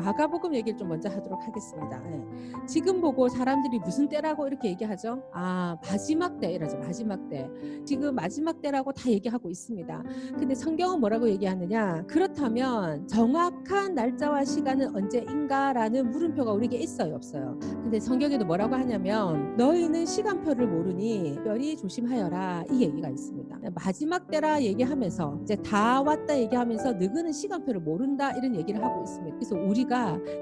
마가복음 얘기를 좀 먼저 하도록 하겠습니다. 예. 지금 보고 사람들이 무슨 때라고 이렇게 얘기하죠? 아 마지막 때 이러죠. 마지막 때. 지금 마지막 때라고 다 얘기하고 있습니다. 근데 성경은 뭐라고 얘기하느냐? 그렇다면 정확한 날짜와 시간은 언제인가라는 물음표가 우리에게 있어요, 없어요? 근데 성경에도 뭐라고 하냐면 너희는 시간표를 모르니 별이 조심하여라 이 얘기가 있습니다. 마지막 때라 얘기하면서 이제 다 왔다 얘기하면서 너희는 시간표를 모른다 이런 얘기를 하고 있습니다. 그래서 우리가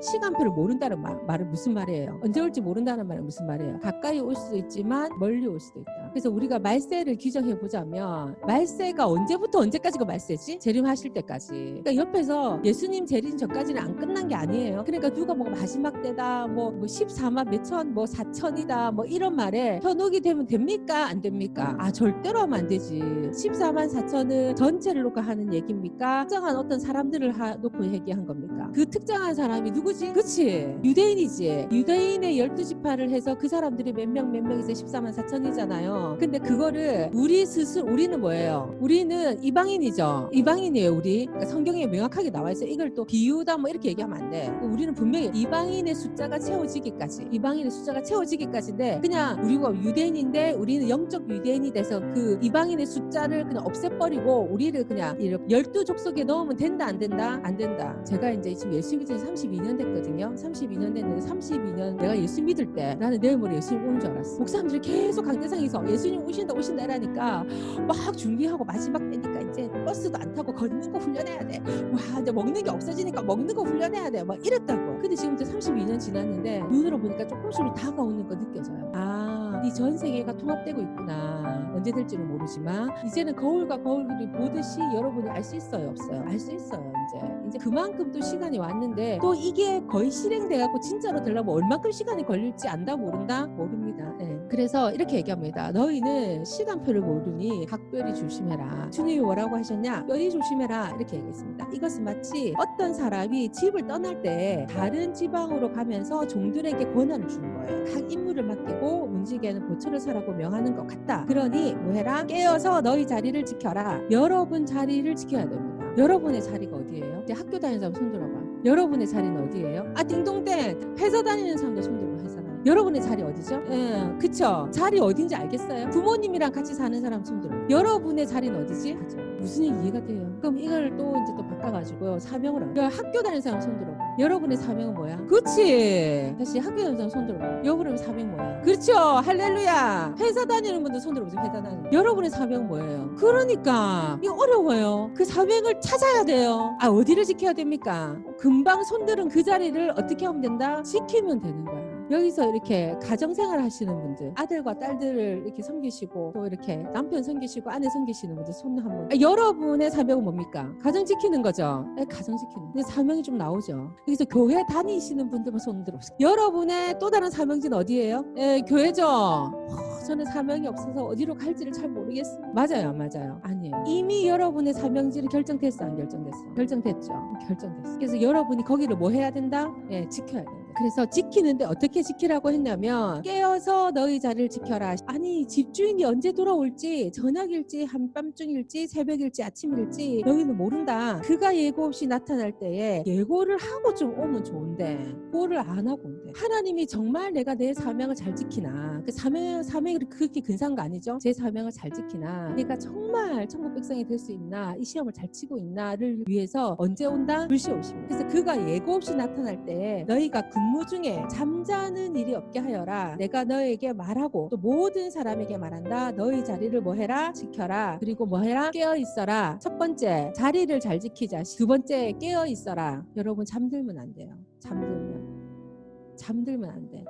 시간표를 모른다는 말, 말은 무슨 말이에요? 언제 올지 모른다는 말은 무슨 말이에요? 가까이 올 수도 있지만 멀리 올 수도 있다. 그래서 우리가 말세를 규정해 보자면 말세가 언제부터 언제까지가 말세지? 재림하실 때까지. 그러니까 옆에서 예수님 재림 전까지는 안 끝난 게 아니에요. 그러니까 누가 뭐 마지막 때다, 뭐, 뭐 14만 몇천, 뭐 4천이다, 뭐 이런 말에 현혹이 되면 됩니까? 안 됩니까? 아 절대로 하면 안 되지. 14만 4천은 전체를 놓고 하는 얘기입니까? 특정한 어떤 사람들을 하, 놓고 얘기한 겁니까? 그 특정한 사람이 누구지? 그치? 유대인이지. 유대인의 열두 지파를 해서 그 사람들이 몇 명 몇 명이서 14만 4천이잖아요. 근데 그거를 우리 스스로 우리는 뭐예요? 우리는 이방인이죠. 이방인이에요, 우리. 그러니까 성경에 명확하게 나와 있어요. 이걸 또 비유다 뭐 이렇게 얘기하면 안 돼. 우리는 분명히 이방인의 숫자가 채워지기까지, 이방인의 숫자가 채워지기까지인데 그냥 우리가 유대인인데 우리는 영적 유대인이 돼서 그 이방인의 숫자를 그냥 없애버리고 우리를 그냥 이렇게 열두 족속에 넣으면 된다 안 된다 안 된다. 제가 이제 지금 예수 믿은 지 32년 됐거든요. 32년 됐는데 32년 내가 예수 믿을 때 나는 내일 모레 예수님 오는 줄 알았어. 목사님들이 계속 강대상에서 예수님 오신다 오신다 이라니까 막 준비하고 마지막 때니까 이제 버스도 안 타고 걷는 거 훈련해야 돼. 와 이제 먹는 게 없어지니까 먹는 거 훈련해야 돼. 막 이랬다고. 근데 지금 이제 32년 지났는데 눈으로 보니까 조금씩 다가오는 거 느껴져요. 아, 이 전 세계가 통합되고 있구나. 언제 될지는 모르지만 이제는 거울과 거울을 보듯이 여러분이 알 수 있어요, 없어요? 알 수 있어요, 이제. 이제 그만큼 또 시간이 왔는데 또 이게 거의 실행돼 갖고 진짜로 되려면 얼마큼 시간이 걸릴지 안다 모른다 모릅니다. 예. 그래서 이렇게 얘기합니다. 너희는 시간표를 모르니 각별히 조심해라. 주님이 뭐라고 하셨냐? 별이 조심해라 이렇게 얘기했습니다. 이것은 마치 어떤 사람이 집을 떠날 때 다른 지방 으로 가면서 종들에게 권한을 주는 거예요. 각 임무를 맡기고 문지기에는 보초를 사라고 명하는 것 같다. 그러니 뭐해라? 깨어서 너희 자리를 지켜라. 여러분 자리를 지켜야 됩니다. 여러분의 자리가 어디예요? 이제 학교 다니는 사람 손 들어봐. 여러분의 자리는 어디예요? 아 딩동댕 회사 다니는 사람도 손 들어봐 회사 여러분의 자리 어디죠? 예, 그쵸? 자리 어딘지 알겠어요? 부모님이랑 같이 사는 사람 손 들어. 여러분의 자리는 어디지? 맞아. 무슨 이해가 돼요? 그럼 이걸 또 이제 또 바꿔가지고요 사명을 하고 학교 다니는 사람 손 들어. 여러분의 사명은 뭐야? 그렇지. 다시 학교 다니는 사람 손 들어. 여러분의 사명 뭐야? 그렇죠. 할렐루야. 회사 다니는 분들 손 들어보세요. 회사 다니는. 여러분의 사명은 뭐예요? 그러니까 이거 어려워요. 그 사명을 찾아야 돼요. 아 어디를 지켜야 됩니까? 금방 손들은 그 자리를 어떻게 하면 된다? 지키면 되는 거야. 여기서 이렇게 가정생활 하시는 분들 아들과 딸들을 이렇게 섬기시고 또 이렇게 남편 섬기시고 아내 섬기시는 분들 손 한번. 아, 여러분의 사명은 뭡니까? 가정 지키는 거죠? 네, 가정 지키는 근데 사명이 좀 나오죠. 여기서 교회 다니시는 분들만 손 들어보세요. 여러분의 또 다른 사명지는 어디예요? 네, 교회죠? 어, 저는 사명이 없어서 어디로 갈지를 잘 모르겠어요. 맞아요 맞아요. 아니에요. 이미 여러분의 사명지를 결정됐어 안 결정됐어? 결정됐죠. 결정됐어. 그래서 여러분이 거기를 뭐 해야 된다? 예, 지켜야 된다 그래서 지키는데 어떻게 지키라고 했냐면 깨어서 너희 자리를 지켜라. 아니 집주인이 언제 돌아올지 저녁일지 한밤중일지 새벽일지 아침일지 너희는 모른다. 그가 예고 없이 나타날 때에 예고를 하고 좀 오면 좋은데 그거를 안 하고 온대. 하나님이 정말 내가 내 사명을 잘 지키나 그 사명 사명이 그렇게 근사한 거 아니죠? 제 사명을 잘 지키나 내가 정말 천국 백성이 될 수 있나 이 시험을 잘 치고 있나를 위해서 언제 온다? 불시 오십니다. 그래서 그가 예고 없이 나타날 때에 너희가 근무 중에 잠자는 일이 없게 하여라. 내가 너에게 말하고 또 모든 사람에게 말한다. 너희 자리를 뭐 해라? 지켜라. 그리고 뭐 해라? 깨어 있어라. 첫 번째, 자리를 잘 지키자. 두 번째, 깨어 있어라. 여러분 잠들면 안 돼요. 잠들면. 잠들면 안 돼.